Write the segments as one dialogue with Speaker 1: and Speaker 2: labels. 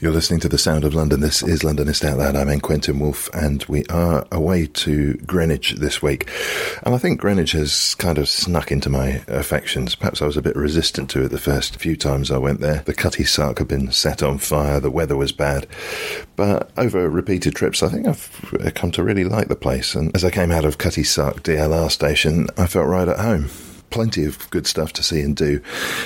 Speaker 1: You're listening to the Sound of London. This is Londonist Out Loud. I'm N. Quentin Woolf, and we are away to Greenwich this week. And I think Greenwich has kind of snuck into my affections. Perhaps I was a bit resistant to it the first few times I went there. The Cutty Sark had been set on fire, the weather was bad. But over repeated trips, I think I've come to really like the place. And as I came out of Cutty Sark DLR station, I felt right at home plenty of good stuff to see and do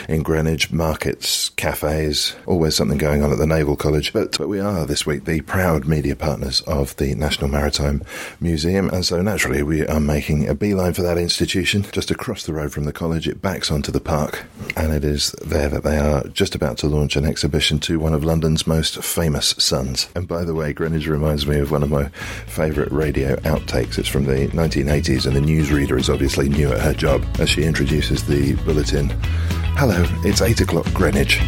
Speaker 1: in Greenwich, markets, cafes, always something going on at the Naval College. But, but we are this week the proud media partners of the National Maritime Museum, and so naturally we are making a beeline for that institution just across the road from the college. It backs onto the park, and it is there that they are just about to launch an exhibition to one of London's most famous sons. And by the way, Greenwich reminds me of one of my favourite radio outtakes. It's from the 1980s, and the newsreader is obviously new at her job as she introduces the bulletin. Hello, it's 8 o'clock Greenwich.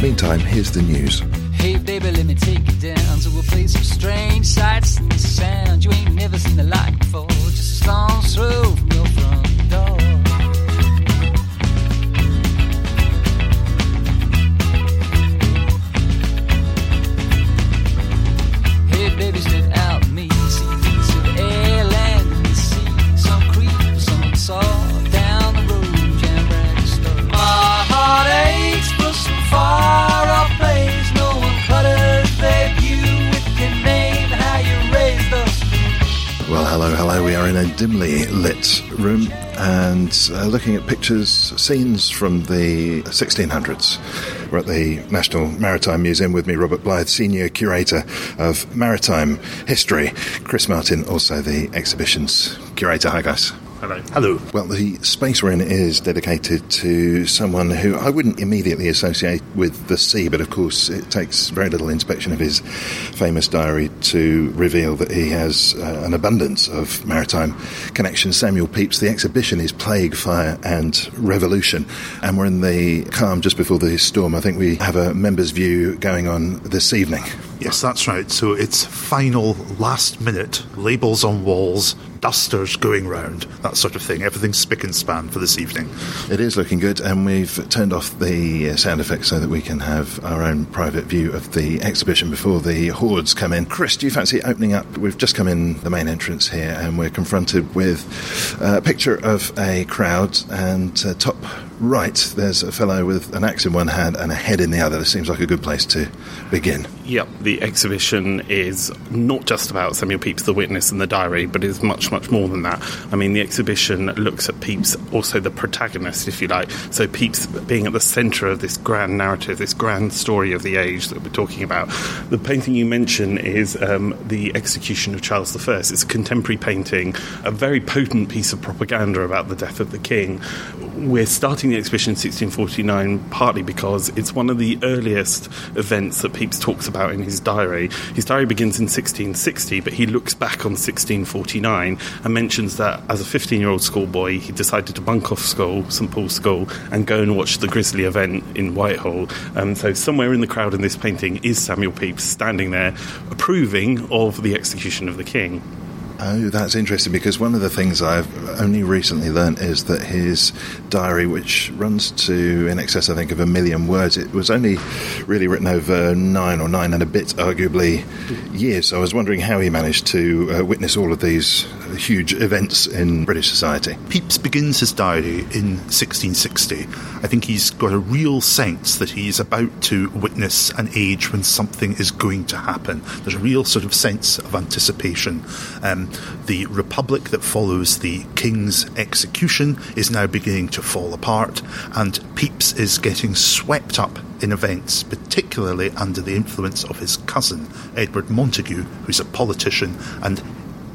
Speaker 1: Meantime, here's the news.
Speaker 2: Hey baby, let me take you down strange sights and. You ain't never seen the before. Just a stone's throw
Speaker 1: dimly lit room and uh, looking at pictures, scenes from the 1600s. We're at the National Maritime Museum with me, Robert Blyth, Senior Curator of Maritime History. Kris Martin, also the exhibitions curator. Hi, guys.
Speaker 3: Hello. Hello.
Speaker 1: Well, the space we're in is dedicated to someone who I wouldn't immediately associate with the sea, but of course it takes very little inspection of his famous diary to reveal that he has uh, an abundance of maritime connections. Samuel Pepys, the exhibition is Plague, Fire and Revolution, and we're in the calm just before the storm. I think we have a member's view going on this evening.
Speaker 3: Yes, that's right. So it's final, last minute, labels on walls, dusters going round, that sort of thing. Everything's spick and span for this evening.
Speaker 1: It is looking good, and we've turned off the uh, sound effects so that we can have our own private view of the exhibition before the hordes come in. Kris, do you fancy opening up? We've just come in the main entrance here, and we're confronted with a picture of a crowd, and uh, top right, there's a fellow with an axe in one hand and a head in the other. This seems like a good place to begin.
Speaker 4: Yep, the exhibition is not just about Samuel Pepys, the witness, and the diary, but is much, much more than that. I mean, the exhibition looks at Pepys, also the protagonist, if you like. So Pepys being at the centre of this grand narrative, this grand story of the age that we're talking about. The painting you mention is um, the execution of Charles I. It's a contemporary painting, a very potent piece of propaganda about the death of the king. We're starting the exhibition in 1649 partly because it's one of the earliest events that Pepys talks about in his diary. His diary begins in 1660, but he looks back on 1649 and mentions that as a 15 year old schoolboy, he decided to bunk off school, St Paul's School, and go and watch the grisly event in Whitehall. Um, so, somewhere in the crowd in this painting is Samuel Pepys standing there approving of the execution of the king.
Speaker 1: Oh, that's interesting because one of the things I've only recently learnt is that his diary, which runs to in excess, I think, of a million words, it was only really written over nine or nine and a bit, arguably, years. So I was wondering how he managed to uh, witness all of these huge events in British society.
Speaker 3: Pepys begins his diary in 1660. I think he's got a real sense that he's about to witness an age when something is going to happen. There's a real sort of sense of anticipation. Um, the republic that follows the king's execution is now beginning to fall apart, and Pepys is getting swept up in events, particularly under the influence of his cousin, Edward Montagu, who's a politician, and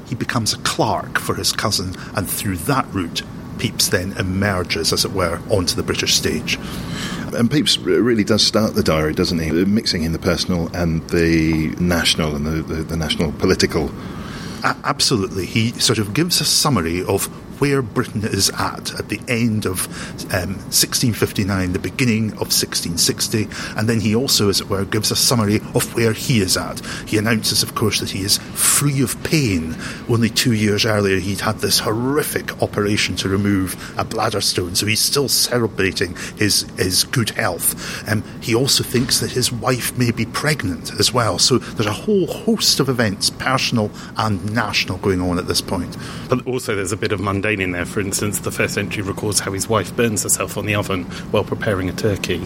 Speaker 3: he becomes a clerk for his cousin, and through that route, Pepys then emerges, as it were, onto the British stage.
Speaker 1: And Pepys really does start the diary, doesn't he? Mixing in the personal and the national and the, the, the national political
Speaker 3: A- absolutely. He sort of gives a summary of where Britain is at at the end of um, 1659, the beginning of 1660, and then he also, as it were, gives a summary of where he is at. He announces, of course, that he is free of pain. Only two years earlier, he'd had this horrific operation to remove a bladder stone, so he's still celebrating his, his good health. Um, he also thinks that his wife may be pregnant as well. So there's a whole host of events, personal and national, going on at this point.
Speaker 4: But also, there's a bit of mundane in there. For instance, the first entry records how his wife burns herself on the oven while preparing a turkey.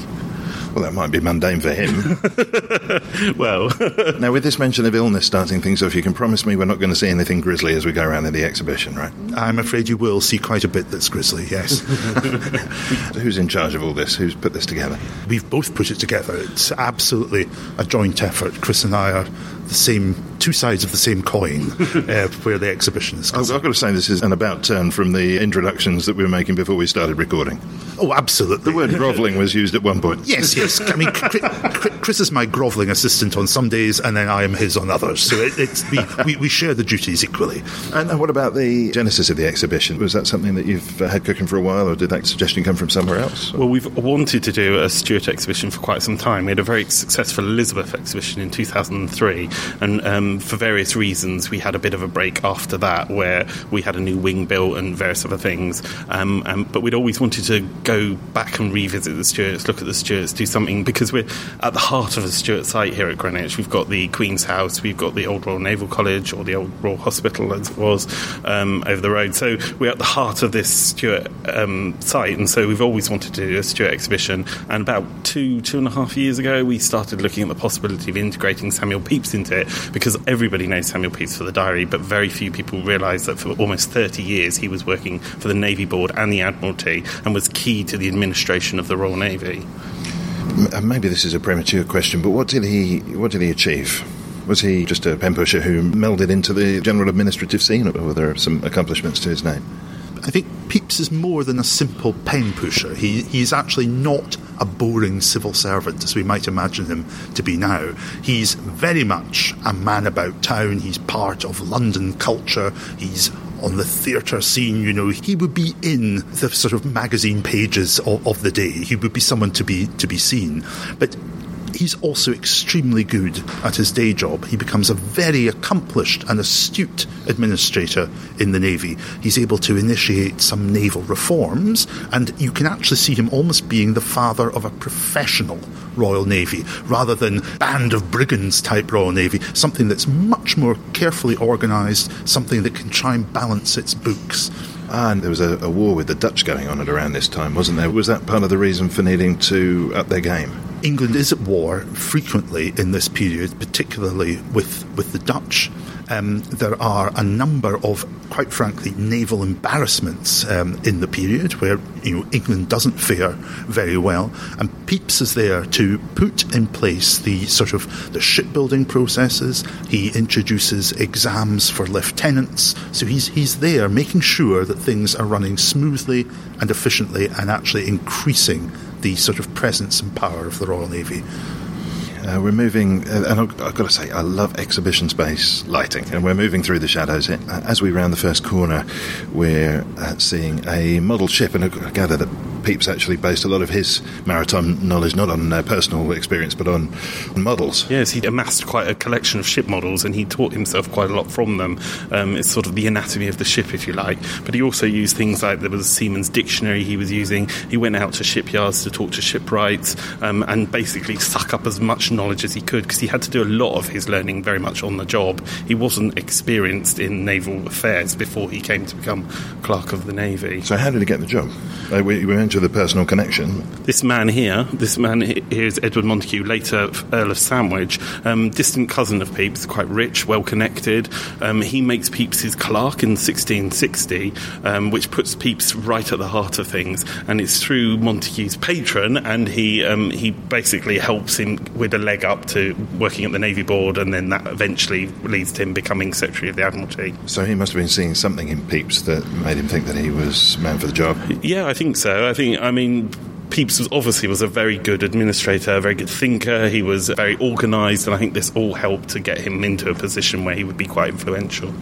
Speaker 1: Well, that might be mundane for him.
Speaker 4: Well,
Speaker 1: now, with this mention of illness starting things off, you can promise me we're not going to see anything grisly as we go around in the exhibition, right?
Speaker 3: I'm afraid you will see quite a bit that's grisly, yes.
Speaker 1: Who's in charge of all this? Who's put this together?
Speaker 3: We've both put it together. It's absolutely a joint effort. Kris and I are the same, two sides of the same coin uh, where the exhibition is
Speaker 1: I've,
Speaker 3: concerned.
Speaker 1: I've got to say, this is an about turn from the introductions that we were making before we started recording.
Speaker 3: Oh, absolutely.
Speaker 1: The word grovelling was used at one point.
Speaker 3: Yes, yes. I mean, Chri- Chri- Kris is my grovelling assistant on some days, and then I am his on others. So it, it's we, we, we share the duties equally.
Speaker 1: And, and what about the genesis of the exhibition? Was that something that you've uh, had cooking for a while, or did that suggestion come from somewhere else?
Speaker 4: Well, we've wanted to do a Stuart exhibition for quite some time. We had a very successful Elizabeth exhibition in 2003, and um, for various reasons, we had a bit of a break after that, where we had a new wing built and various other things. Um, um, but we'd always wanted to go back and revisit the Stuarts, look at the Stuarts, do something because we're at the heart of a Stuart site here at Greenwich. We've got the Queen's House, we've got the Old Royal Naval College, or the Old Royal Hospital as it was um, over the road. So we're at the heart of this Stuart um, site, and so we've always wanted to do a Stuart exhibition. And about two, two and a half years ago, we started looking at the possibility of integrating Samuel Pepys into it because everybody knows Samuel Pepys for the diary, but very few people realise that for almost 30 years he was working for the Navy Board and the Admiralty and was key to the administration of the Royal Navy.
Speaker 1: Uh, maybe this is a premature question, but what did he what did he achieve? Was he just a pen pusher who melded into the general administrative scene, or were there some accomplishments to his name?
Speaker 3: I think Pepys is more than a simple pen pusher. He, he's actually not a boring civil servant as we might imagine him to be now. He's very much a man about town. He's part of London culture. He's on the theatre scene, you know, he would be in the sort of magazine pages of, of the day. He would be someone to be to be seen. But he's also extremely good at his day job. He becomes a very accomplished and astute administrator in the Navy. He's able to initiate some naval reforms, and you can actually see him almost being the father of a professional Royal Navy rather than band of brigands type Royal Navy, something that's much more carefully organised, something that can try and balance its books.
Speaker 1: And there was a, a war with the Dutch going on at around this time, wasn't there? Was that part of the reason for needing to up their game?
Speaker 3: England is at war frequently in this period, particularly with, with the Dutch. Um, there are a number of, quite frankly, naval embarrassments um, in the period where you know England doesn't fare very well, and Pepys is there to put in place the sort of the shipbuilding processes. He introduces exams for lieutenants, so he's he's there making sure that things are running smoothly and efficiently, and actually increasing the sort of presence and power of the Royal Navy.
Speaker 1: Uh, we're moving, uh, and I've, I've got to say, I love exhibition space lighting, and we're moving through the shadows. Uh, As we round the first corner, we're uh, seeing a model ship, and I gather that Pepys actually based a lot of his maritime knowledge not on uh, personal experience but on, on models.
Speaker 4: Yes, he amassed quite a collection of ship models and he taught himself quite a lot from them. Um, it's sort of the anatomy of the ship, if you like. But he also used things like there was a Seaman's Dictionary he was using. He went out to shipyards to talk to shipwrights um, and basically suck up as much knowledge as he could because he had to do a lot of his learning very much on the job. He wasn't experienced in naval affairs before he came to become clerk of the Navy.
Speaker 1: So, how did he get the job? Uh, we, we mentioned the personal connection.
Speaker 4: This man here, this man he- here is Edward Montagu, later Earl of Sandwich, um, distant cousin of Pepys, quite rich, well connected. Um, he makes Pepys his clerk in 1660, um, which puts Pepys right at the heart of things. And it's through Montagu's patron, and he um, he basically helps him with a leg up to working at the Navy Board, and then that eventually leads to him becoming Secretary of the Admiralty.
Speaker 1: So, he must have been seeing something in Pepys that made him think that he was man for the job.
Speaker 4: Yeah, I think so. I think, I mean, Pepys was obviously was a very good administrator, a very good thinker. He was very organised, and I think this all helped to get him into a position where he would be quite influential.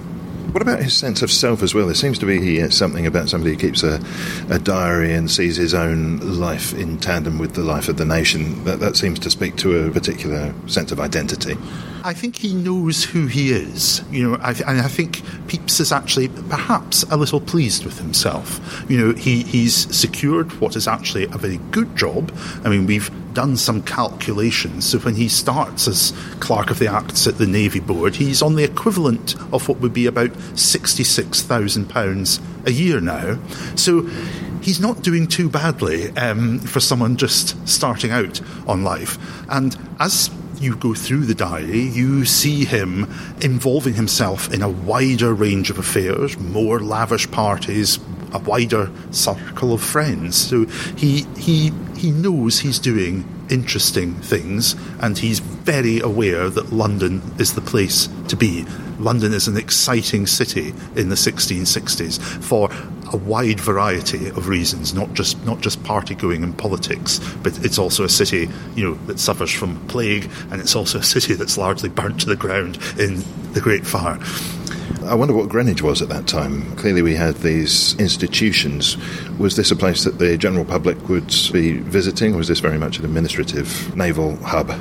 Speaker 1: What about his sense of self as well? There seems to be uh, something about somebody who keeps a, a diary and sees his own life in tandem with the life of the nation. That, that seems to speak to a particular sense of identity.
Speaker 3: I think he knows who he is. You know, I th- and I think Pepys is actually perhaps a little pleased with himself. You know, he, he's secured what is actually a very good job. I mean, we've done some calculations. So when he starts as clerk of the acts at the Navy Board, he's on the equivalent of what would be about sixty-six thousand pounds a year now. So he's not doing too badly um, for someone just starting out on life. And as you go through the diary, you see him involving himself in a wider range of affairs, more lavish parties, a wider circle of friends. So he he he knows he's doing interesting things, and he's very aware that London is the place to be. London is an exciting city in the 1660s for a wide variety of reasons, not just not just party going and politics, but it's also a city, you know, that suffers from plague, and it's also a city that's largely burnt to the ground in the Great Fire.
Speaker 1: I wonder what Greenwich was at that time. Clearly, we had these institutions. Was this a place that the general public would be visiting, or was this very much an administrative naval hub?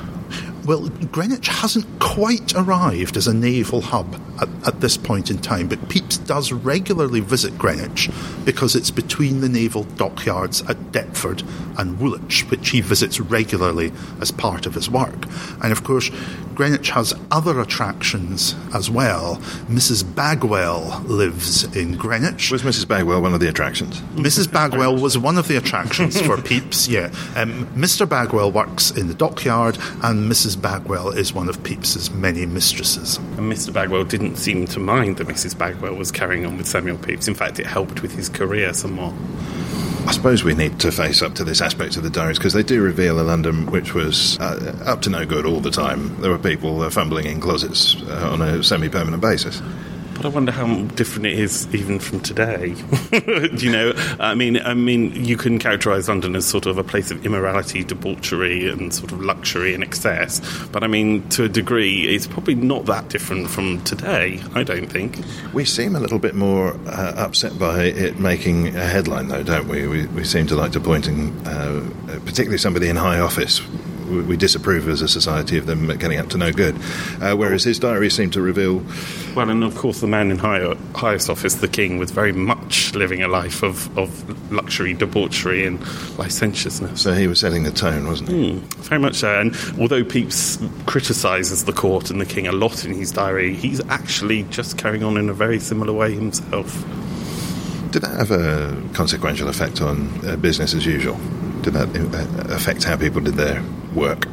Speaker 3: Well, Greenwich hasn't quite arrived as a naval hub at, at, this point in time, but Pepys does regularly visit Greenwich because it's between the naval dockyards at Deptford and Woolwich, which he visits regularly as part of his work. And of course, Greenwich has other attractions as well. Mrs. Bagwell lives in Greenwich.
Speaker 1: Was Mrs. Bagwell one of the attractions?
Speaker 3: Mrs. Bagwell was one of the attractions for Pepys, yeah. Um, Mr. Bagwell works in the dockyard, and Mrs. Bagwell is one of Pepys's many mistresses.
Speaker 4: And Mr. Bagwell didn't seem to mind that Mrs. Bagwell was carrying on with Samuel Pepys. In fact, it helped with his career somewhat.
Speaker 1: I suppose we need to face up to this aspect of the diaries because they do reveal a London which was uh, up to no good all the time. There were people uh, fumbling in closets uh, on a semi permanent basis.
Speaker 4: But I wonder how different it is even from today. You know? I mean, I mean, you can characterise London as sort of a place of immorality, debauchery, and sort of luxury and excess. But I mean, to a degree, it's probably not that different from today. I don't think.
Speaker 1: We seem a little bit more uh, upset by it making a headline, though, don't we? We, we seem to like to point, in, uh, particularly somebody in high office we disapprove as a society of them getting up to no good. Uh, whereas his diary seemed to reveal.
Speaker 4: Well, and of course, the man in high, highest office, the king, was very much living a life of, of luxury, debauchery, and licentiousness.
Speaker 1: So he was setting the tone, wasn't he?
Speaker 4: Mm, very much so. And although Pepys criticises the court and the king a lot in his diary, he's actually just carrying on in a very similar way himself.
Speaker 1: Did that have a consequential effect on uh, business as usual? Did that affect how people did their work?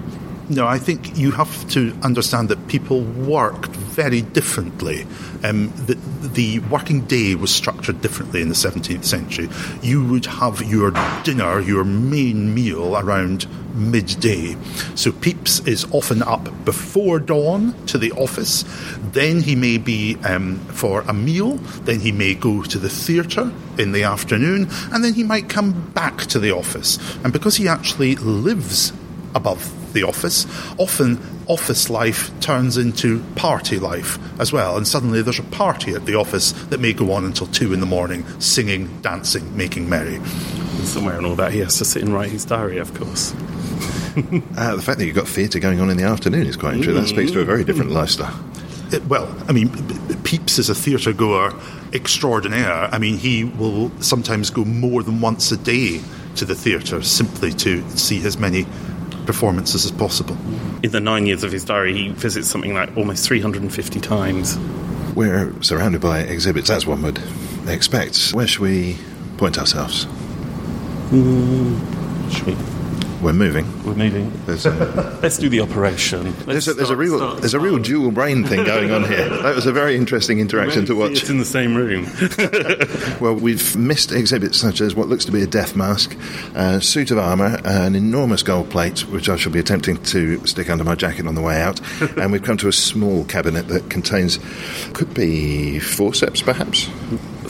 Speaker 3: No, I think you have to understand that people worked very differently. Um, the, the working day was structured differently in the 17th century. You would have your dinner, your main meal, around midday. So Pepys is often up before dawn to the office. Then he may be um, for a meal. Then he may go to the theatre in the afternoon. And then he might come back to the office. And because he actually lives above the office. Often, office life turns into party life as well, and suddenly there's a party at the office that may go on until two in the morning, singing, dancing, making merry.
Speaker 4: And somewhere in all that, he has to sit and write his diary, of course.
Speaker 1: uh, the fact that you've got theatre going on in the afternoon is quite true. That speaks to a very different lifestyle.
Speaker 3: It, well, I mean, Pepys is a theatre goer extraordinaire. I mean, he will sometimes go more than once a day to the theatre simply to see as many performances as possible.
Speaker 4: In the nine years of his diary, he visits something like almost 350 times.
Speaker 1: We're surrounded by exhibits, as one would expect. Where should we point ourselves?
Speaker 4: Mm, should we?
Speaker 1: We're moving.
Speaker 4: We're moving. Um, a, Let's do the operation.
Speaker 1: There's a, there's a, real start, there's a real dual brain thing going on here. That was a very interesting interaction to watch.
Speaker 4: It's in the same room.
Speaker 1: well, we've missed exhibits such as what looks to be a death mask, a suit of armour, an enormous gold plate, which I shall be attempting to stick under my jacket on the way out, and we've come to a small cabinet that contains could be forceps, perhaps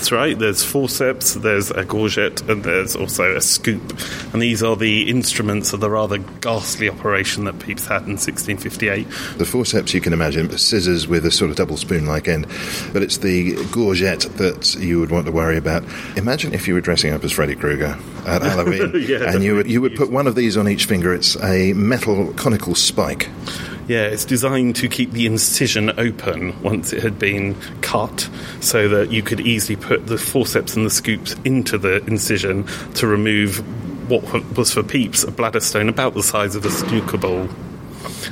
Speaker 4: That's right. There's forceps, there's a gorget, and there's also a scoop. And these are the instruments of the rather ghastly operation that Pepys had in 1658.
Speaker 1: The forceps you can imagine, scissors with a sort of double spoon like end, but it's the gorget that you would want to worry about. Imagine if you were dressing up as Freddy Krueger at Halloween
Speaker 4: Yeah,
Speaker 1: and you would, you would put one of these on each finger. It's a metal conical spike.
Speaker 4: Yeah, it's designed to keep the incision open once it had been cut, so that you could easily put the forceps and the scoops into the incision to remove what was for Pepys a bladder stone about the size of a snooker ball.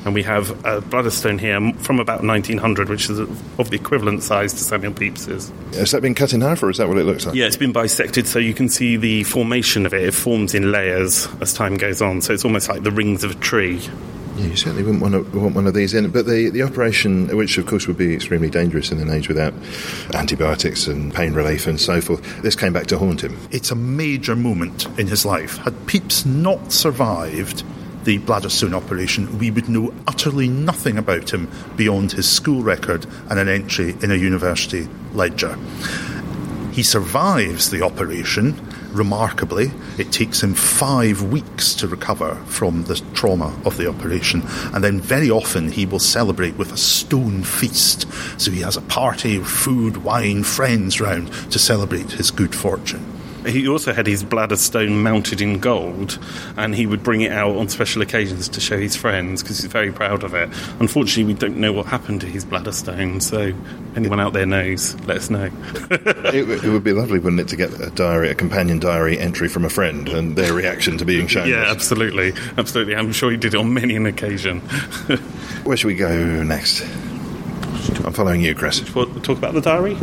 Speaker 4: And we have a bladder stone here from about 1900, which is of the equivalent size to Samuel Pepys's.
Speaker 1: Has that been cut in half, or is that what it looks like?
Speaker 4: Yeah, it's been bisected, so you can see the formation of it. It forms in layers as time goes on, so it's almost like the rings of a tree.
Speaker 1: Yeah, you certainly wouldn't want, to, want one of these in. But the, the operation, which of course would be extremely dangerous in an age without antibiotics and pain relief and so forth, this came back to haunt him.
Speaker 3: It's a major moment in his life. Had Pepys not survived the bladder stone operation, we would know utterly nothing about him beyond his school record and an entry in a university ledger. He survives the operation. Remarkably, it takes him five weeks to recover from the trauma of the operation, and then very often he will celebrate with a stone feast. So he has a party, food, wine, friends round to celebrate his good fortune.
Speaker 4: He also had his bladder stone mounted in gold, and he would bring it out on special occasions to show his friends because he's very proud of it. Unfortunately, we don't know what happened to his bladder stone, so anyone out there knows, let us know.
Speaker 1: it, it would be lovely, wouldn't it, to get a diary, a companion diary entry from a friend and their reaction to being shown.
Speaker 4: yeah, absolutely, absolutely. I'm sure he did it on many an occasion.
Speaker 1: Where should we go next? I'm following you, Kris.
Speaker 4: We'll talk about the diary.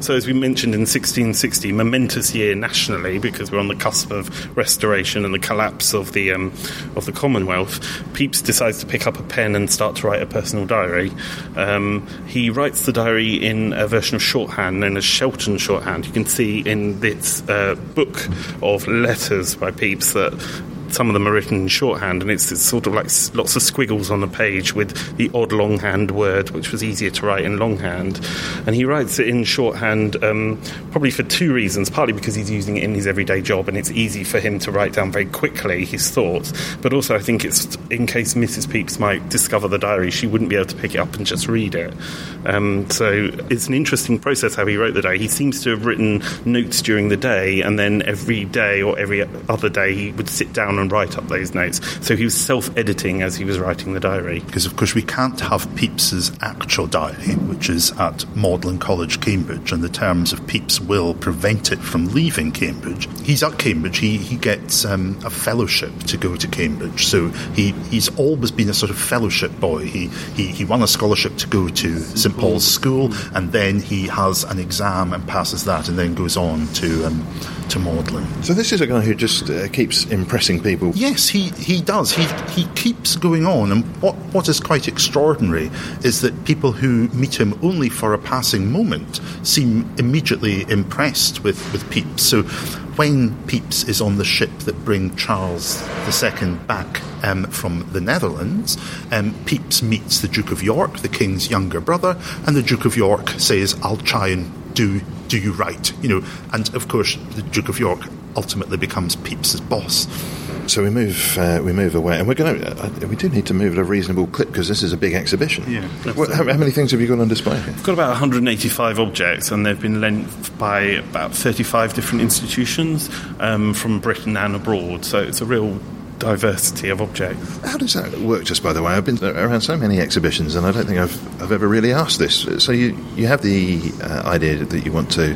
Speaker 4: So, as we mentioned in 1660, momentous year nationally because we're on the cusp of restoration and the collapse of the um, of the Commonwealth. Pepys decides to pick up a pen and start to write a personal diary. Um, he writes the diary in a version of shorthand known as Shelton shorthand. You can see in this uh, book of letters by Pepys that some of them are written in shorthand, and it's, it's, sort of like lots of squiggles on the page with the odd longhand word, which was easier to write in longhand. And he writes it in shorthand um, probably for two reasons partly because he's using it in his everyday job, and it's easy for him to write down very quickly his thoughts, but also I think it's in case Mrs. Pepys might discover the diary, she wouldn't be able to pick it up and just read it. Um, so it's an interesting process how he wrote the diary. He seems to have written notes during the day, and then every day or every other day he would sit down and write up those notes. So he was self editing as he was writing the diary.
Speaker 3: Because, of course, we can't have Pepys's actual diary, which is at Magdalene College, Cambridge, and the terms of Pepys' will prevent it from leaving Cambridge. He's at Cambridge, he, he gets um, a fellowship to go to Cambridge. So he, he's always been a sort of fellowship boy. He, he, he won a scholarship to go to St Paul's School, and then he has an exam and passes that, and then goes on to, um, to Magdalene.
Speaker 1: So this is a guy who just uh, keeps impressing people.
Speaker 3: Yes, he, he does. He, he keeps going on. And what, what is quite extraordinary is that people who meet him only for a passing moment seem immediately impressed with, with Pepys. So when Pepys is on the ship that bring Charles II back um, from the Netherlands, um, Pepys meets the Duke of York, the King's younger brother, and the Duke of York says, I'll try and do do you right, you know, and of course the Duke of York ultimately becomes Pepys's boss.
Speaker 1: So we move uh, we move away, and we're going to uh, we do need to move at a reasonable clip because this is a big exhibition.
Speaker 4: Yeah,
Speaker 1: What, how, how many things have you got on display here?
Speaker 4: We've got about 185 objects, and they've been lent by about 35 different institutions um, from Britain and abroad. So it's a real diversity of objects.
Speaker 1: How does that work? Just by the way, I've been around so many exhibitions, and I don't think I've I've ever really asked this. So you you have the uh, idea that you want to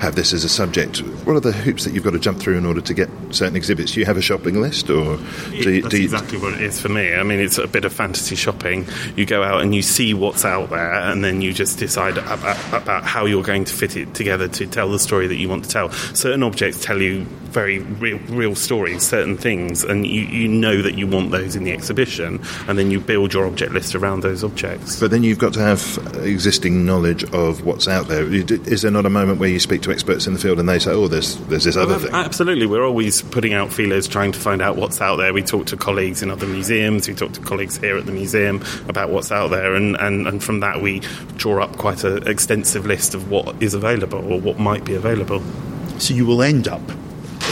Speaker 1: have this as a subject. What are the hoops that you've got to jump through in order to get certain exhibits? Do you have a shopping list, or do you,
Speaker 4: That's
Speaker 1: do you,
Speaker 4: exactly what it is for me. I mean, it's a bit of fantasy shopping. You go out and you see what's out there, and then you just decide about, about how you're going to fit it together to tell the story that you want to tell. Certain objects tell you very real, real stories, certain things, and you, you know that you want those in the exhibition, and then you build your object list around those objects.
Speaker 1: But then you've got to have existing knowledge of what's out there. Is there not a moment where you speak to experts in the field and they say, "Oh, there's there's this other oh, thing"?
Speaker 4: Absolutely, we're always putting out feelers, trying to find out what's out there. We talk to colleagues in other museums, we talk to colleagues here at the museum about what's out there, and, and, and from that we draw up quite an extensive list of what is available or what might be available.
Speaker 3: So you will end up,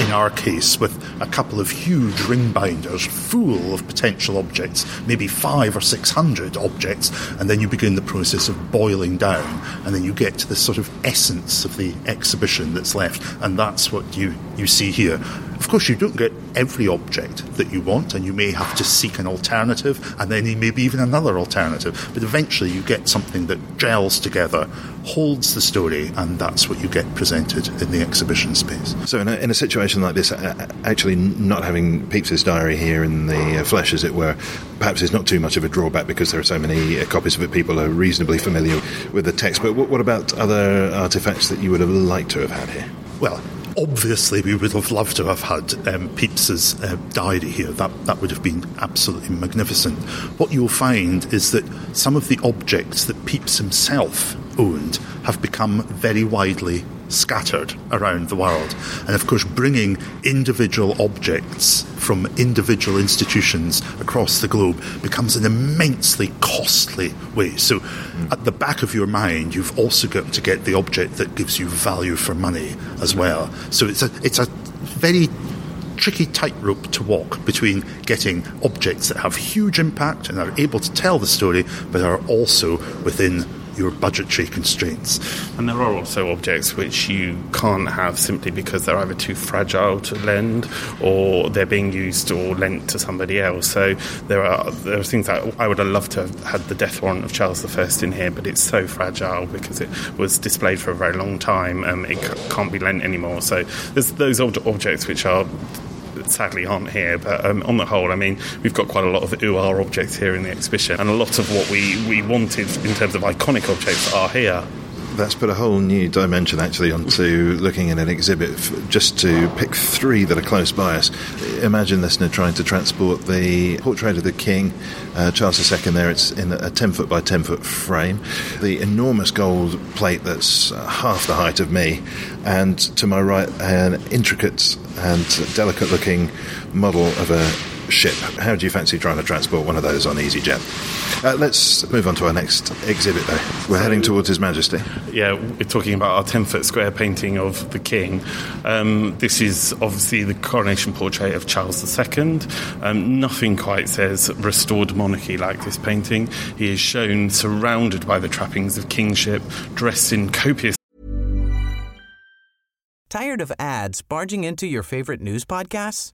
Speaker 3: in our case, with a couple of huge ring binders full of potential objects, maybe five or six hundred objects, and then you begin the process of boiling down, and then you get to the sort of essence of the exhibition that's left, and that's what you, you see here. Of course, you don't get every object that you want, and you may have to seek an alternative, and then maybe even another alternative. But eventually, you get something that gels together, holds the story, and that's what you get presented in the exhibition space.
Speaker 1: So, in a, in a situation like this, actually not having Pepys's diary here in the uh, flesh, as it were, perhaps is not too much of a drawback because there are so many uh, copies of it. People are reasonably familiar with the text. But what, what about other artifacts that you would have liked to have had here?
Speaker 3: Well, obviously, we would have loved to have had um, Pepys's uh, diary here. That that would have been absolutely magnificent. What you'll find is that some of the objects that Pepys himself owned have become very widely scattered around the world. And of course, bringing individual objects from individual institutions across the globe becomes an immensely costly way. So, at the back of your mind, you've also got to get the object that gives you value for money as well. So, it's a, it's a very tricky tightrope to walk between getting objects that have huge impact and are able to tell the story, but are also within your budgetary constraints.
Speaker 4: And there are also objects which you can't have simply because they're either too fragile to lend or they're being used or lent to somebody else. So there are there are things that I would have loved to have had the death warrant of Charles I in here, but it's so fragile because it was displayed for a very long time. Um, it can't be lent anymore. So there's those old objects which are sadly aren't here. But um, on the whole, I mean, we've got quite a lot of UR objects here in the exhibition, and a lot of what we, we wanted in terms of iconic objects are here.
Speaker 1: That's put a whole new dimension actually onto looking at an exhibit just to pick three that are close by us. Imagine listener trying to transport the portrait of the King, uh, Charles II there, it's in a 10 foot by 10 foot frame, the enormous gold plate that's uh, half the height of me, and to my right, an intricate and delicate looking model of a ship. How do you fancy trying to transport one of those on EasyJet? Uh, let's move on to our next exhibit, though. We're heading towards His Majesty.
Speaker 4: Yeah, we're talking about our 10 foot square painting of the King. Um, this is obviously the coronation portrait of Charles II. Um, nothing quite says restored monarchy like this painting. He is shown surrounded by the trappings of kingship, dressed in copious
Speaker 5: Tired of ads barging into your favorite news podcasts?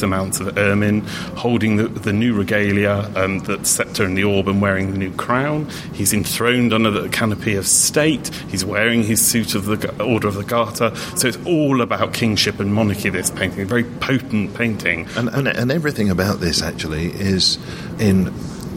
Speaker 4: Amounts of ermine, holding the, the new regalia, um, the sceptre and the orb, and wearing the new crown. He's enthroned under the canopy of state. He's wearing his suit of the Order of the Garter. So it's all about kingship and monarchy. This painting, a very potent painting.
Speaker 1: And, and, and everything about this actually is in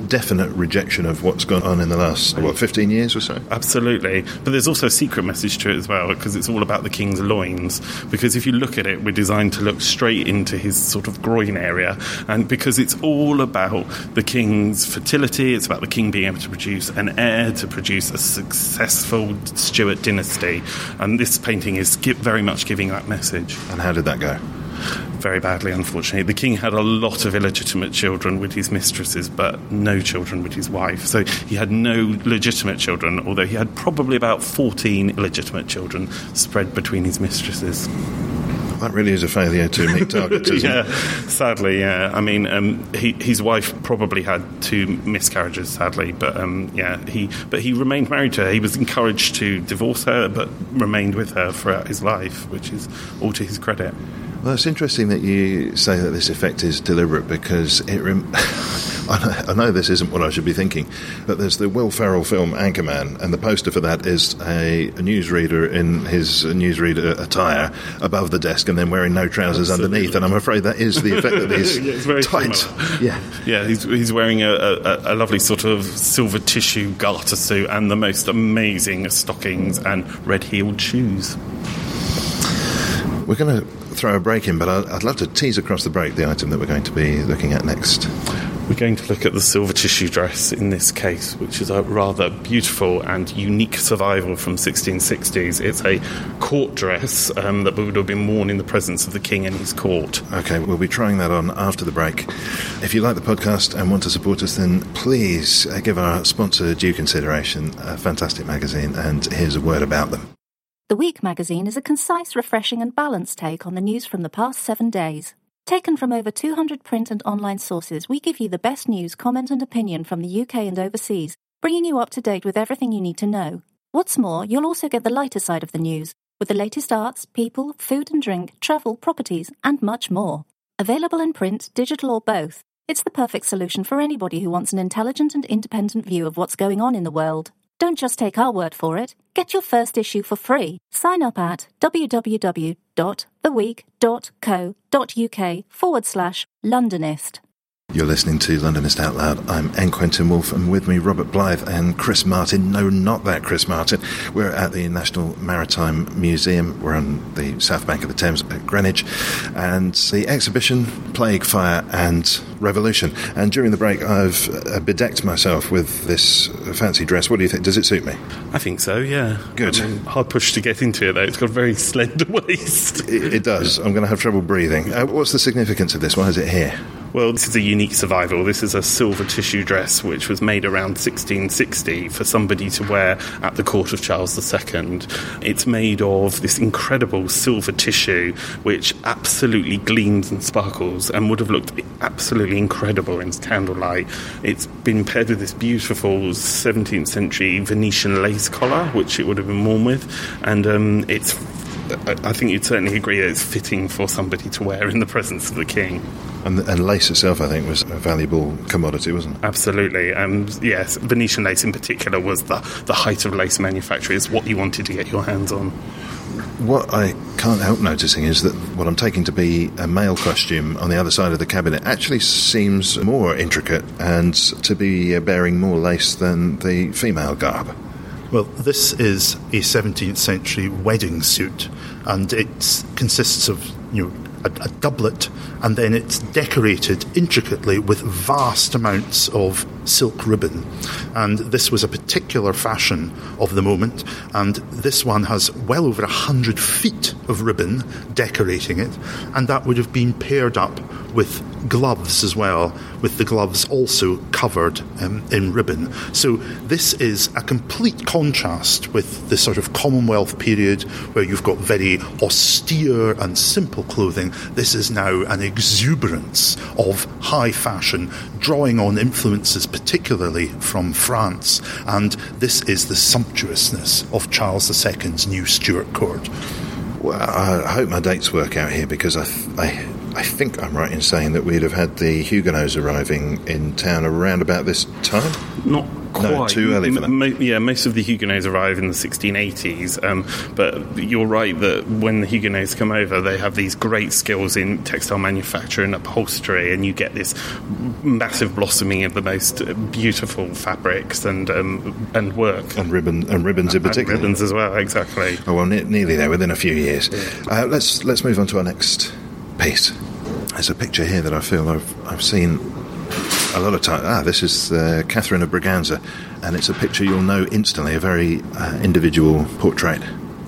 Speaker 1: definite rejection of what's gone on in the last, what, 15 years or so?
Speaker 4: Absolutely. But there's also a secret message to it as well, because it's all about the king's loins. Because if you look at it, we're designed to look straight into his sort of groin area. And because it's all about the king's fertility, it's about the king being able to produce an heir, to produce a successful Stuart dynasty. And this painting is very much giving that message.
Speaker 1: And how did that go?
Speaker 4: Very badly, unfortunately. The king had a lot of illegitimate children with his mistresses, but no children with his wife. So he had no legitimate children, although he had probably about 14 illegitimate children spread between his mistresses.
Speaker 1: That really is a failure to meet targets, isn't
Speaker 4: yeah,
Speaker 1: it?
Speaker 4: sadly, yeah. I mean, um, he, his wife probably had two miscarriages, sadly, but um, yeah, he but he remained married to her. He was encouraged to divorce her, but remained with her throughout his life, which is all to his credit.
Speaker 1: Well, it's interesting that you say that this effect is deliberate because it. Rem- I know, I know this isn't what I should be thinking, but there's the Will Ferrell film Anchorman, and the poster for that is a, a newsreader in his newsreader attire above the desk and then wearing no trousers
Speaker 4: Absolutely.
Speaker 1: underneath. And I'm afraid that is the effect of these
Speaker 4: Yeah,
Speaker 1: tight.
Speaker 4: similar.
Speaker 1: Yeah.
Speaker 4: Yeah, he's, he's wearing a, a, a lovely sort of silver tissue garter suit and the most amazing stockings and red heeled shoes.
Speaker 1: We're going to throw a break in, but I'd, love to tease across the break the item that we're going to be looking at next.
Speaker 4: We're going to look at the silver tissue dress in this case, which is a rather beautiful and unique survival from 1660s. It's a court dress um, that would have been worn in the presence of the king and his court.
Speaker 1: Okay, we'll be trying that on after the break. If you like the podcast and want to support us, then please uh, give our sponsor due consideration, a fantastic magazine, and here's a word about them.
Speaker 6: The Week magazine is a concise, refreshing, and balanced take on the news from the past seven days. Taken from over 200 print and online sources, we give you the best news, comment, and opinion from the UK and overseas, bringing you up to date with everything you need to know. What's more, you'll also get the lighter side of the news, with the latest arts, people, food and drink, travel, properties, and much more. Available in print, digital, or both, it's the perfect solution for anybody who wants an intelligent and independent view of what's going on in the world. Don't just take our word for it. Get your first issue for free. Sign up at www.theweek.co.uk forward slash Londonist.
Speaker 1: You're listening to Londonist Out Loud. I'm N. Quentin Woolf, and with me, Robert Blyth and Kris Martin. No, not that Chris Martin. We're at the National Maritime Museum. We're on the south bank of the Thames at Greenwich. And the exhibition, Plague, Fire and Revolution. And during the break, I've uh, bedecked myself with this fancy dress. What do you think? Does it suit me?
Speaker 4: I think so, yeah.
Speaker 1: Good.
Speaker 4: I mean, hard push to get into it, though. It's got a very slender waist.
Speaker 1: It, it does. I'm going to have trouble breathing. Uh, what's the significance of this? Why is it here?
Speaker 4: Well, this is a unique survival. This is a silver tissue dress which was made around 1660 for somebody to wear at the court of Charles II. It's made of this incredible silver tissue which absolutely gleams and sparkles and would have looked absolutely incredible in candlelight. It's been paired with this beautiful 17th century Venetian lace collar which it would have been worn with, and um, it's. I I think you'd certainly agree that it's fitting for somebody to wear in the presence of the king.
Speaker 1: And, and lace itself, I think, was a valuable commodity, wasn't it?
Speaker 4: Absolutely. Um, yes, Venetian lace in particular was the, the height of lace manufacture. It's what you wanted to get your hands on.
Speaker 1: What I can't help noticing is that what I'm taking to be a male costume on the other side of the cabinet actually seems more intricate and to be uh, bearing more lace than the female garb.
Speaker 3: Well, this is a 17th century wedding suit, and it consists of you know a, a doublet, and then it's decorated intricately with vast amounts of silk ribbon. And this was a particular fashion of the moment, and this one has well over a hundred feet of ribbon decorating it, and that would have been paired up with gloves as well, with the gloves also covered um, in ribbon. So this is a complete contrast with the sort of Commonwealth period where you've got very austere and simple clothing. This is now an exuberance of high fashion, drawing on influences particularly from France. And this is the sumptuousness of Charles II's new Stuart court.
Speaker 1: Well, I hope my dates work out here because I, I, I think I'm right in saying that we'd have had the Huguenots arriving in town around about this time.
Speaker 4: Not quite.
Speaker 1: No, too early for that.
Speaker 4: Mo- yeah, most of the Huguenots arrive in the 1680s, um, but you're right that when the Huguenots come over, they have these great skills in textile manufacture and upholstery, and you get this massive blossoming of the most beautiful fabrics and um, and work.
Speaker 1: And ribbon and ribbons in
Speaker 4: And
Speaker 1: particular.
Speaker 4: ribbons as well, exactly.
Speaker 1: Oh well, ne- nearly there. Within a few years. Uh, let's let's move on to our next piece. There's a picture here that I feel I've I've seen a lot of times. Ah, this is uh, Catherine of Braganza, and it's a picture you'll know instantly. A very uh, individual portrait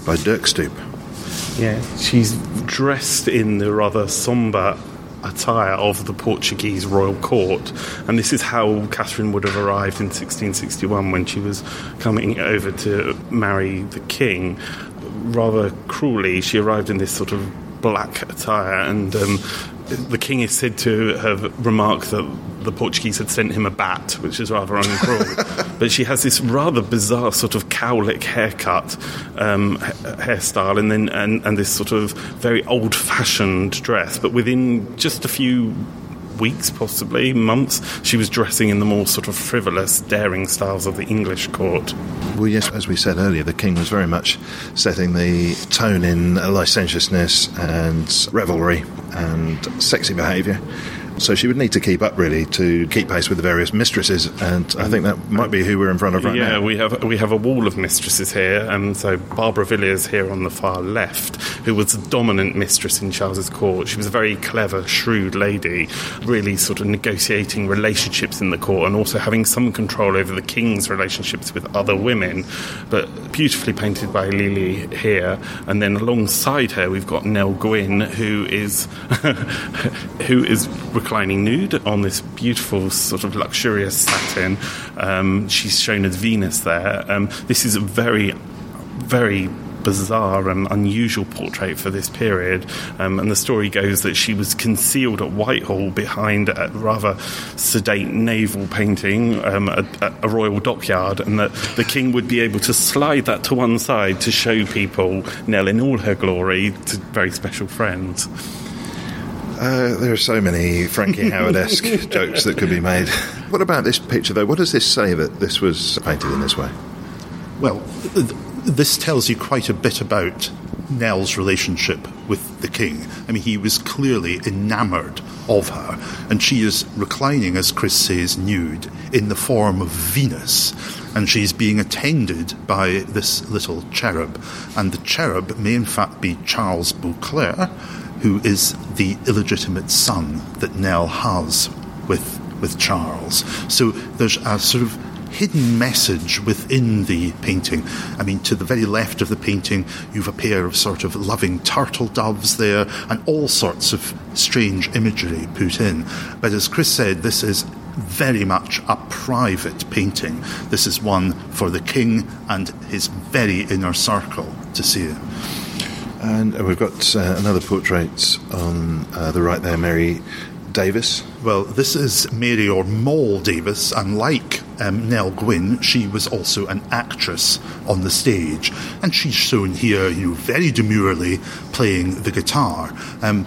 Speaker 1: by Dirk Stoop.
Speaker 4: Yeah, she's dressed in the rather sombre attire of the Portuguese royal court, and this is how Catherine would have arrived in 1661 when she was coming over to marry the king. Rather cruelly, she arrived in this sort of black attire, and um, the king is said to have remarked that the Portuguese had sent him a bat, which is rather uncruel. but she has this rather bizarre sort of cowlick haircut, um, ha- hairstyle, and then and, and this sort of very old-fashioned dress. But within just a few weeks, possibly months. She was dressing in the more sort of frivolous, daring styles of the English court.
Speaker 1: Well, yes, as we said earlier, the king was very much setting the tone in licentiousness and revelry and sexy behaviour. So she would need to keep up really to keep pace with the various mistresses, and I think that might be who we're in front of right
Speaker 4: yeah,
Speaker 1: now.
Speaker 4: Yeah, we have we have a wall of mistresses here, and so Barbara Villiers here on the far left, who was the dominant mistress in Charles's court. She was a very clever, shrewd lady, really sort of negotiating relationships in the court, and also having some control over the king's relationships with other women. But beautifully painted by Lely here, and then alongside her we've got Nell Gwyn, who is who is reclining nude on this beautiful sort of luxurious satin. Um, she's shown as Venus there. Um, this is a very, very bizarre and unusual portrait for this period. Um, and the story goes that she was concealed at Whitehall behind a rather sedate naval painting, um, a, a royal dockyard, and that the king would be able to slide that to one side to show people Nell in all her glory to very special friends.
Speaker 1: Uh, there are so many Frankie Howerd-esque jokes that could be made. What about this picture, though? What does this say that this was painted in this way?
Speaker 3: Well, th- this tells you quite a bit about Nell's relationship with the king. I mean, he was clearly enamoured of her, and she is reclining, as Kris says, nude, in the form of Venus, and she's being attended by this little cherub. And the cherub may, in fact, be Charles Beauclerc, who is the illegitimate son that Nell has with, with Charles. So there's a sort of hidden message within the painting. I mean, to the very left of the painting, you've a pair of sort of loving turtle doves there, and all sorts of strange imagery put in. But as Kris said, this is very much a private painting. This is one for the king and his very inner circle to see.
Speaker 1: And we've got uh, another portrait on uh, the right there, Mary Davis.
Speaker 3: Well, this is Mary or Moll Davis, and like um, Nell Gwyn, she was also an actress on the stage, and she's shown here, you know, very demurely playing the guitar. Um,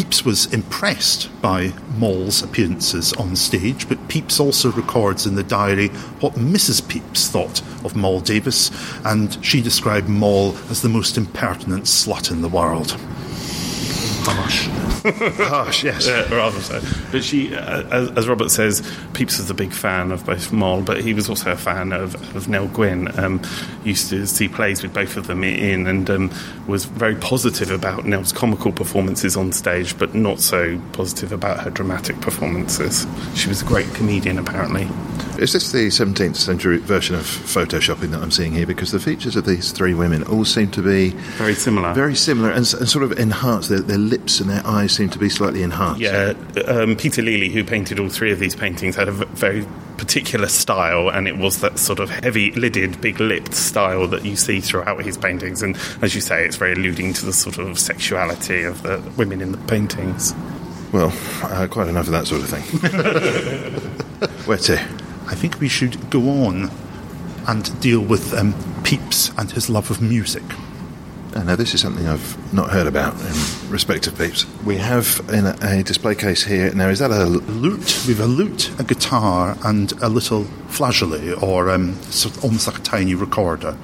Speaker 3: Pepys was impressed by Moll's appearances on stage, but Pepys also records in the diary what Mrs. Pepys thought of Moll Davis, and she described Moll as the most impertinent slut in the world. Harsh.
Speaker 1: Harsh, yes.
Speaker 4: Uh, rather so. But she, uh, as, as Robert says, Pepys was a big fan of both Moll, but he was also a fan of, of Nell Gwyn. Um, used to see plays with both of them in, and um, was very positive about Nell's comical performances on stage, but not so positive about her dramatic performances. She was a great comedian, apparently.
Speaker 1: Is this the 17th century version of photoshopping that I'm seeing here? Because the features of these three women all seem to be
Speaker 4: Very similar.
Speaker 1: very similar and, and sort of enhanced. Their, their lips and their eyes seem to be slightly enhanced.
Speaker 4: Yeah, um, Peter Lely, who painted all three of these paintings, had a very particular style, and it was that sort of heavy-lidded, big-lipped style that you see throughout his paintings. And as you say, it's very alluding to the sort of sexuality of the women in the paintings.
Speaker 1: Well, uh, quite enough of that sort of thing. Where to?
Speaker 3: I think we should go on and deal with um, Pepys and his love of music.
Speaker 1: Uh, now, this is something I've not heard about in respect of Pepys. We have in a, a display case here. Now, is that a
Speaker 3: Lute, we've a lute, a guitar, and a little flageolet, or um, sort of almost like a tiny recorder.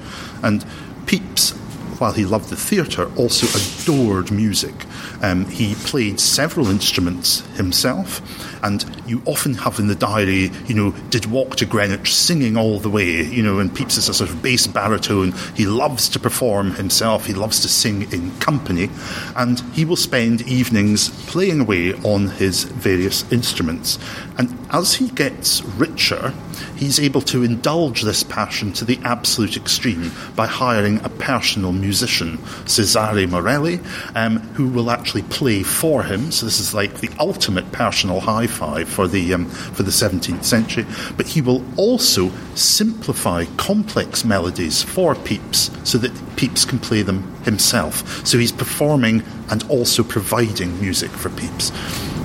Speaker 3: And Pepys, while he loved the theatre, also adored music. Um, he played several instruments himself, and you often have in the diary, you know, did walk to Greenwich singing all the way, you know, and Pepys is a sort of bass baritone. He loves to perform himself, he loves to sing in company, and he will spend evenings playing away on his various instruments. And as he gets richer, he's able to indulge this passion to the absolute extreme by hiring a personal musician, Cesare Morelli, um, who will actually play for him. So this is like the ultimate personal high five for the um, for the 17th century. But he will also simplify complex melodies for Pepys so that Pepys can play them himself. So he's performing and also providing music for Pepys.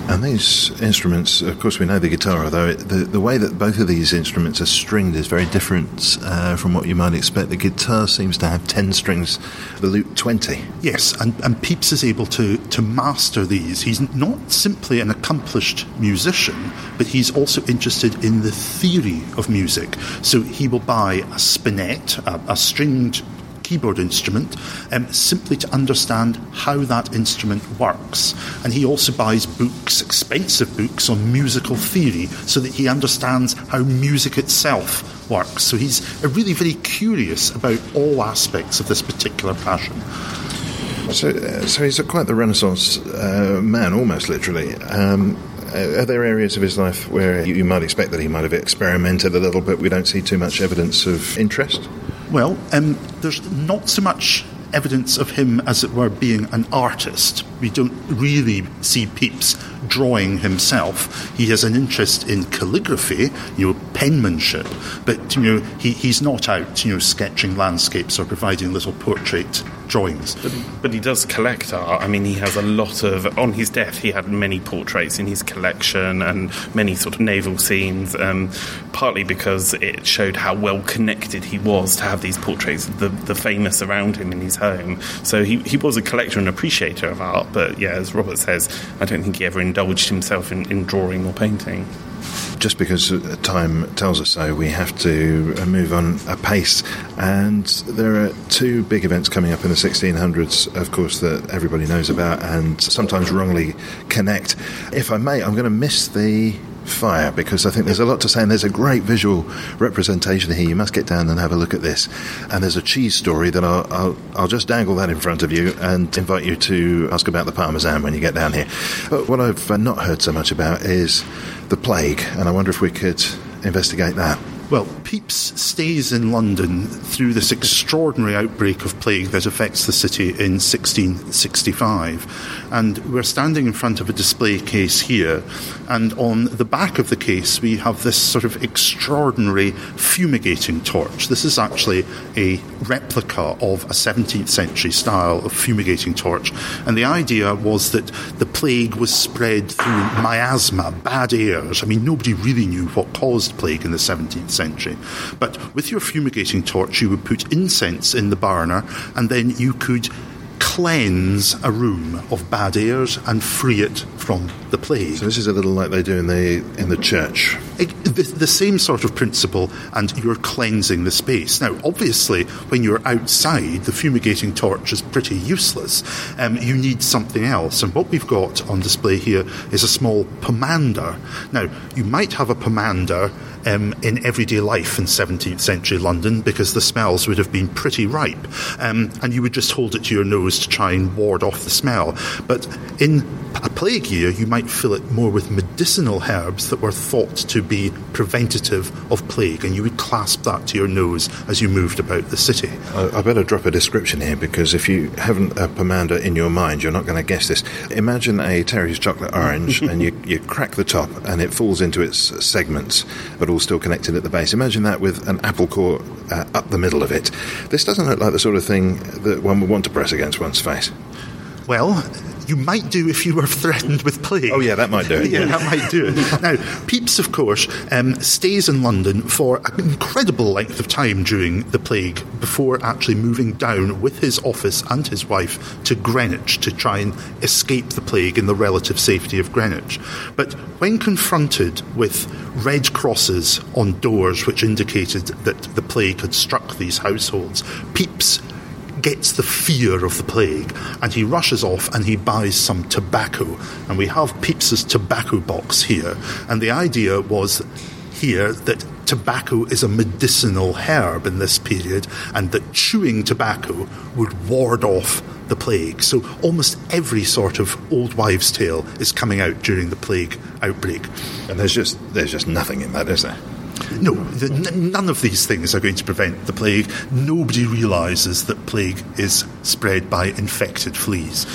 Speaker 1: And these instruments, of course, we know the guitar, although the, the way that both of these instruments are stringed is very different uh, from what you might expect. The guitar seems to have 10 strings, the lute 20.
Speaker 3: Yes, and, and Pepys is able to, to master these. He's not simply an accomplished musician, but he's also interested in the theory of music. So he will buy a spinet, a, a stringed keyboard instrument um, simply to understand how that instrument works. And he also buys books, expensive books on musical theory, so that he understands how music itself works. So he's really very curious about all aspects of this particular passion.
Speaker 1: So, uh, so he's quite the Renaissance uh, man, almost literally. Um, are there areas of his life where you, you might expect that he might have experimented a little bit? We don't see too much evidence of interest.
Speaker 3: Well, um, there's not so much evidence of him, as it were, being an artist. We don't really see Pepys drawing himself. He has an interest in calligraphy, you know, penmanship, but you know, he, he's not out, you know, sketching landscapes or providing little portrait drawings.
Speaker 4: But, but he does collect art. I mean, he has a lot of. On his death, he had many portraits in his collection and many sort of naval scenes. Um, partly because it showed how well connected he was to have these portraits of the, the famous around him in his home. So he, he was a collector and appreciator of art. But yeah, as Robert says, I don't think he ever indulged himself in, in drawing or painting
Speaker 1: just because time tells us so, we have to uh, move on apace. And there are two big events coming up in the 1600s, of course, that everybody knows about and sometimes wrongly connect. If I may, I'm going to miss the fire because I think there's a lot to say and there's a great visual representation here. You must get down and have a look at this. And there's a cheese story that I'll, I'll, I'll, just dangle that in front of you and invite you to ask about the Parmesan when you get down here. But what I've not heard so much about is the plague, and I wonder if we could investigate that.
Speaker 3: Well, Pepys stays in London through this extraordinary outbreak of plague that affects the city in 1665. And we're standing in front of a display case here, and on the back of the case, we have this sort of extraordinary fumigating torch. This is actually a replica of a 17th century style of fumigating torch. And the idea was that the plague was spread through miasma, bad airs. I mean, nobody really knew what caused plague in the 17th century. But with your fumigating torch, you would put incense in the burner, and then you could cleanse a room of bad airs and free it from the plague.
Speaker 1: So this is a little like they do in the in the church.
Speaker 3: It, the, the, same sort of principle, and you're cleansing the space. Now, obviously, when you're outside, the fumigating torch is pretty useless. Um, you need something else, and what we've got on display here is a small pomander. Now, you might have a pomander um, in everyday life in 17th century London because the smells would have been pretty ripe. Um, and you would just hold it to your nose to try and ward off the smell. But in a plague year, you might fill it more with medicinal herbs that were thought to be preventative of plague, and you would clasp that to your nose as you moved about the city.
Speaker 1: I, I better drop a description here because if you haven't a pomander in your mind, you're not going to guess this. Imagine a Terry's chocolate orange, and you, you crack the top, and it falls into its segments, but all still connected at the base. Imagine that with an apple core uh, up the middle of it. This doesn't look like the sort of thing that one would want to press against one's face.
Speaker 3: Well, you might do if you were threatened with plague.
Speaker 1: Oh, yeah, that might do it.
Speaker 3: yeah, that might do it. Now, Pepys, of course, um, stays in London for an incredible length of time during the plague before actually moving down with his office and his wife to Greenwich to try and escape the plague in the relative safety of Greenwich. But when confronted with red crosses on doors which indicated that the plague had struck these households, Pepys gets the fear of the plague and he rushes off and he buys some tobacco. And we have Pepys's tobacco box here. And the idea was here that tobacco is a medicinal herb in this period and that chewing tobacco would ward off the plague. So almost every sort of old wives' tale is coming out during the plague outbreak.
Speaker 1: And there's just there's just nothing in that, is there?
Speaker 3: No, the, n- none of these things are going to prevent the plague. Nobody realises that plague is spread by infected fleas.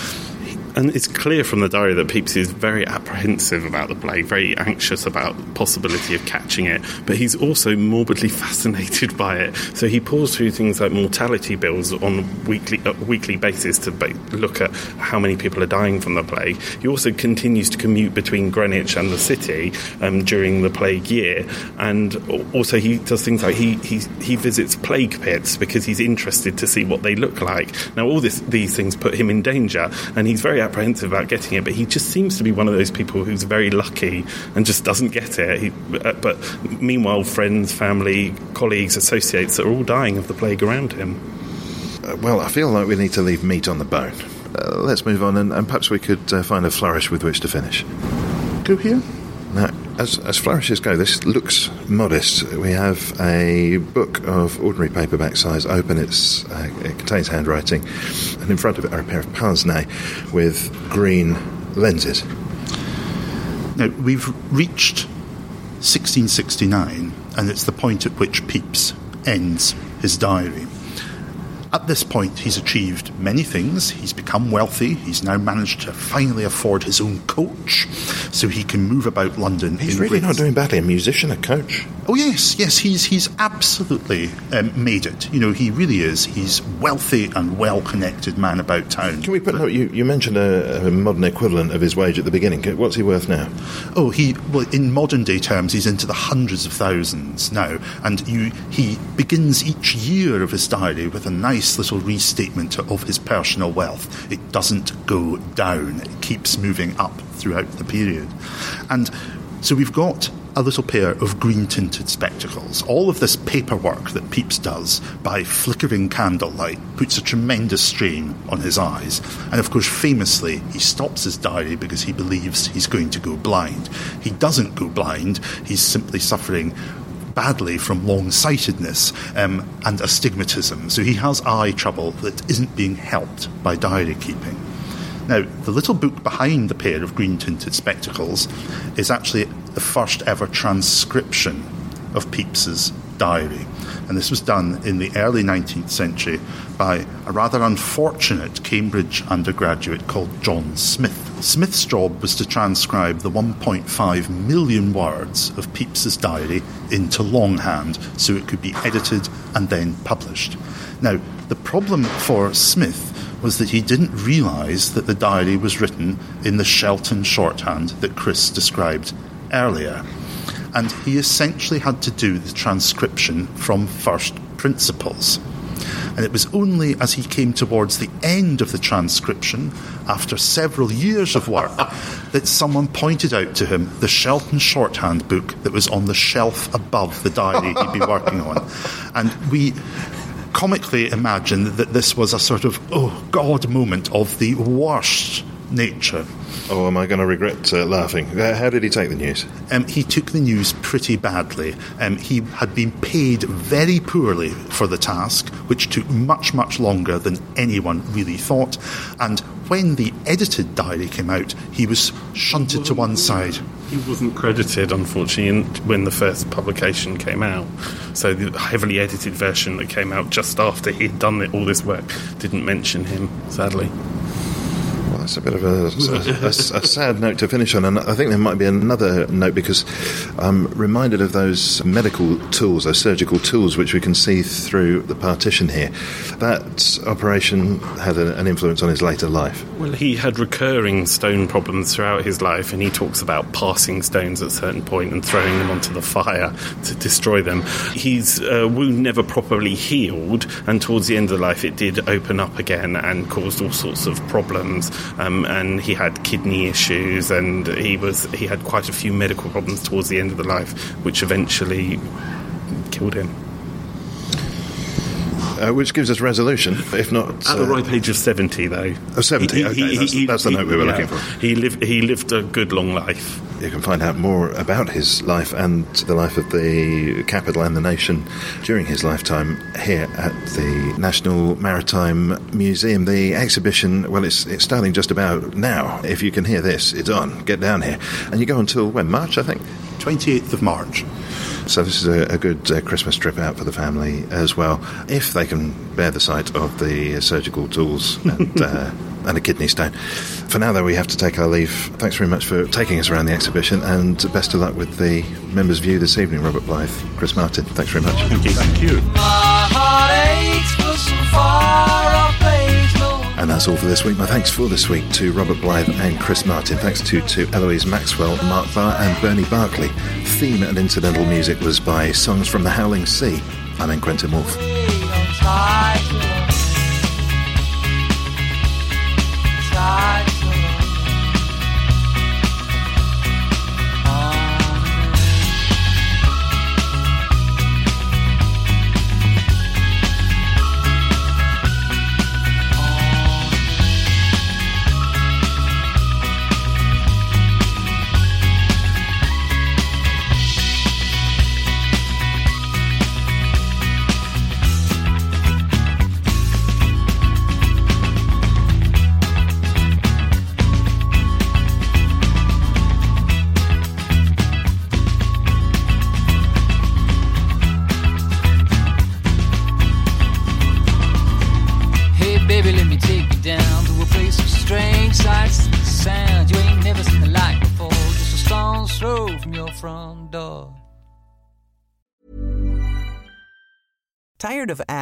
Speaker 4: And it's clear from the diary that Pepys is very apprehensive about the play, very anxious about the possibility of catching it, but he's also morbidly fascinated by it. So he pours through things like mortality bills on a weekly, uh, weekly basis to look at how many people are dying from the plague. He also continues to commute between Greenwich and the city um, during the plague year, and also he does things like he, he, he visits plague pits because he's interested to see what they look like. Now, all this, these things put him in danger, and he's very apprehensive about getting it, but he just seems to be one of those people who's very lucky and just doesn't get it. He, uh, but meanwhile, friends, family, colleagues, associates are all dying of the plague around him.
Speaker 1: Uh, well, I feel like we need to leave meat on the bone. Uh, let's move on, and, and perhaps we could uh, find a flourish with which to finish.
Speaker 3: Go here.
Speaker 1: Now, as, as flourishes go, this looks modest. We have a book of ordinary paperback size open. It's, uh, it contains handwriting, and in front of it are a pair of pince nez with green lenses.
Speaker 3: Now, we've reached 1669, and it's the point at which Pepys ends his diary. At this point, he's achieved many things. He's become wealthy. He's now managed to finally afford his own coach, so he can move about London.
Speaker 1: He's really not doing badly. A musician, a coach.
Speaker 3: Oh yes, yes, he's he's absolutely um, made it. You know, he really is. He's wealthy and well-connected man about town.
Speaker 1: Can we put? No, you, you mentioned a, a modern equivalent of his wage at the beginning. What's he worth now?
Speaker 3: Oh, he well in modern day terms, he's into the hundreds of thousands now, and you he begins each year of his diary with a nice little restatement of his personal wealth. It doesn't go down; it keeps moving up throughout the period, and so we've got a little pair of green tinted spectacles. All of this paperwork that Pepys does by flickering candlelight puts a tremendous strain on his eyes. And of course, famously, he stops his diary because he believes he's going to go blind. He doesn't go blind, he's simply suffering badly from long sightedness um, and astigmatism. So he has eye trouble that isn't being helped by diary keeping. Now, the little book behind the pair of green tinted spectacles is actually the first ever transcription of Pepys's diary. And this was done in the early 19th century by a rather unfortunate Cambridge undergraduate called John Smith. Smith's job was to transcribe the 1.5 million words of Pepys's diary into longhand so it could be edited and then published. Now, the problem for Smith was that he didn't realise that the diary was written in the Shelton shorthand that Kris described earlier. And he essentially had to do the transcription from first principles. And it was only as he came towards the end of the transcription, after several years of work, that someone pointed out to him the Shelton shorthand book that was on the shelf above the diary he'd been working on. And we comically imagined that this was a sort of, oh God moment of the worst nature.
Speaker 1: Oh, am I going to regret uh, laughing? Uh, how did he take the news?
Speaker 3: Um, he took the news pretty badly. Um, he had been paid very poorly for the task, which took much, much longer than anyone really thought. And when the edited diary came out, he was shunted to one side.
Speaker 4: He wasn't credited, unfortunately, when the first publication came out. So the heavily edited version that came out just after he'd done all this work didn't mention him, sadly.
Speaker 1: That's a bit of a, a, a- a sad note to finish on, and I think there might be another note because I'm reminded of those medical tools, those surgical tools, which we can see through the partition here. That operation had a, an influence on his later life.
Speaker 4: Well, he had recurring stone problems throughout his life, and he talks about passing stones at a certain point and throwing them onto the fire to destroy them. His uh, wound never properly healed, and towards the end of life, it did open up again and caused all sorts of problems. Um, and he had kidney issues, and he was he had quite a few medical problems towards the end of the life, which eventually killed him.
Speaker 1: Uh, which gives us resolution, if not
Speaker 4: At the
Speaker 1: uh,
Speaker 4: ripe age of seventy, though.
Speaker 1: Oh, 70, okay, that's- that's the note we were
Speaker 4: yeah.
Speaker 1: looking for.
Speaker 4: He lived. He lived a good long life.
Speaker 1: You can find out more about his life and the life of the capital and the nation during his lifetime here at the National Maritime Museum. The exhibition, well, it's, it's starting just about now. If you can hear this, it's on. Get down here. And you go until when? March, I think?
Speaker 3: 28th of March.
Speaker 1: So this is a, a good uh, Christmas trip out for the family as well, if they can bear the sight of the uh, surgical tools and, uh, and a kidney stone. For now, though, we have to take our leave. Thanks very much for taking us around the exhibition, and best of luck with the members' view this evening, Robert Blyth, Kris Martin. Thanks very much.
Speaker 3: Thank you. Thank you.
Speaker 2: My heart aches for some far off place.
Speaker 1: And that's all for this week. My thanks for this week to Robert Blyth and Kris Martin. Thanks too to Eloise Maxwell, Mark Barr, and Bernie Barkley. Theme and incidental music was by Songs from the Howling Sea. I'm N. Quentin
Speaker 5: Woolf.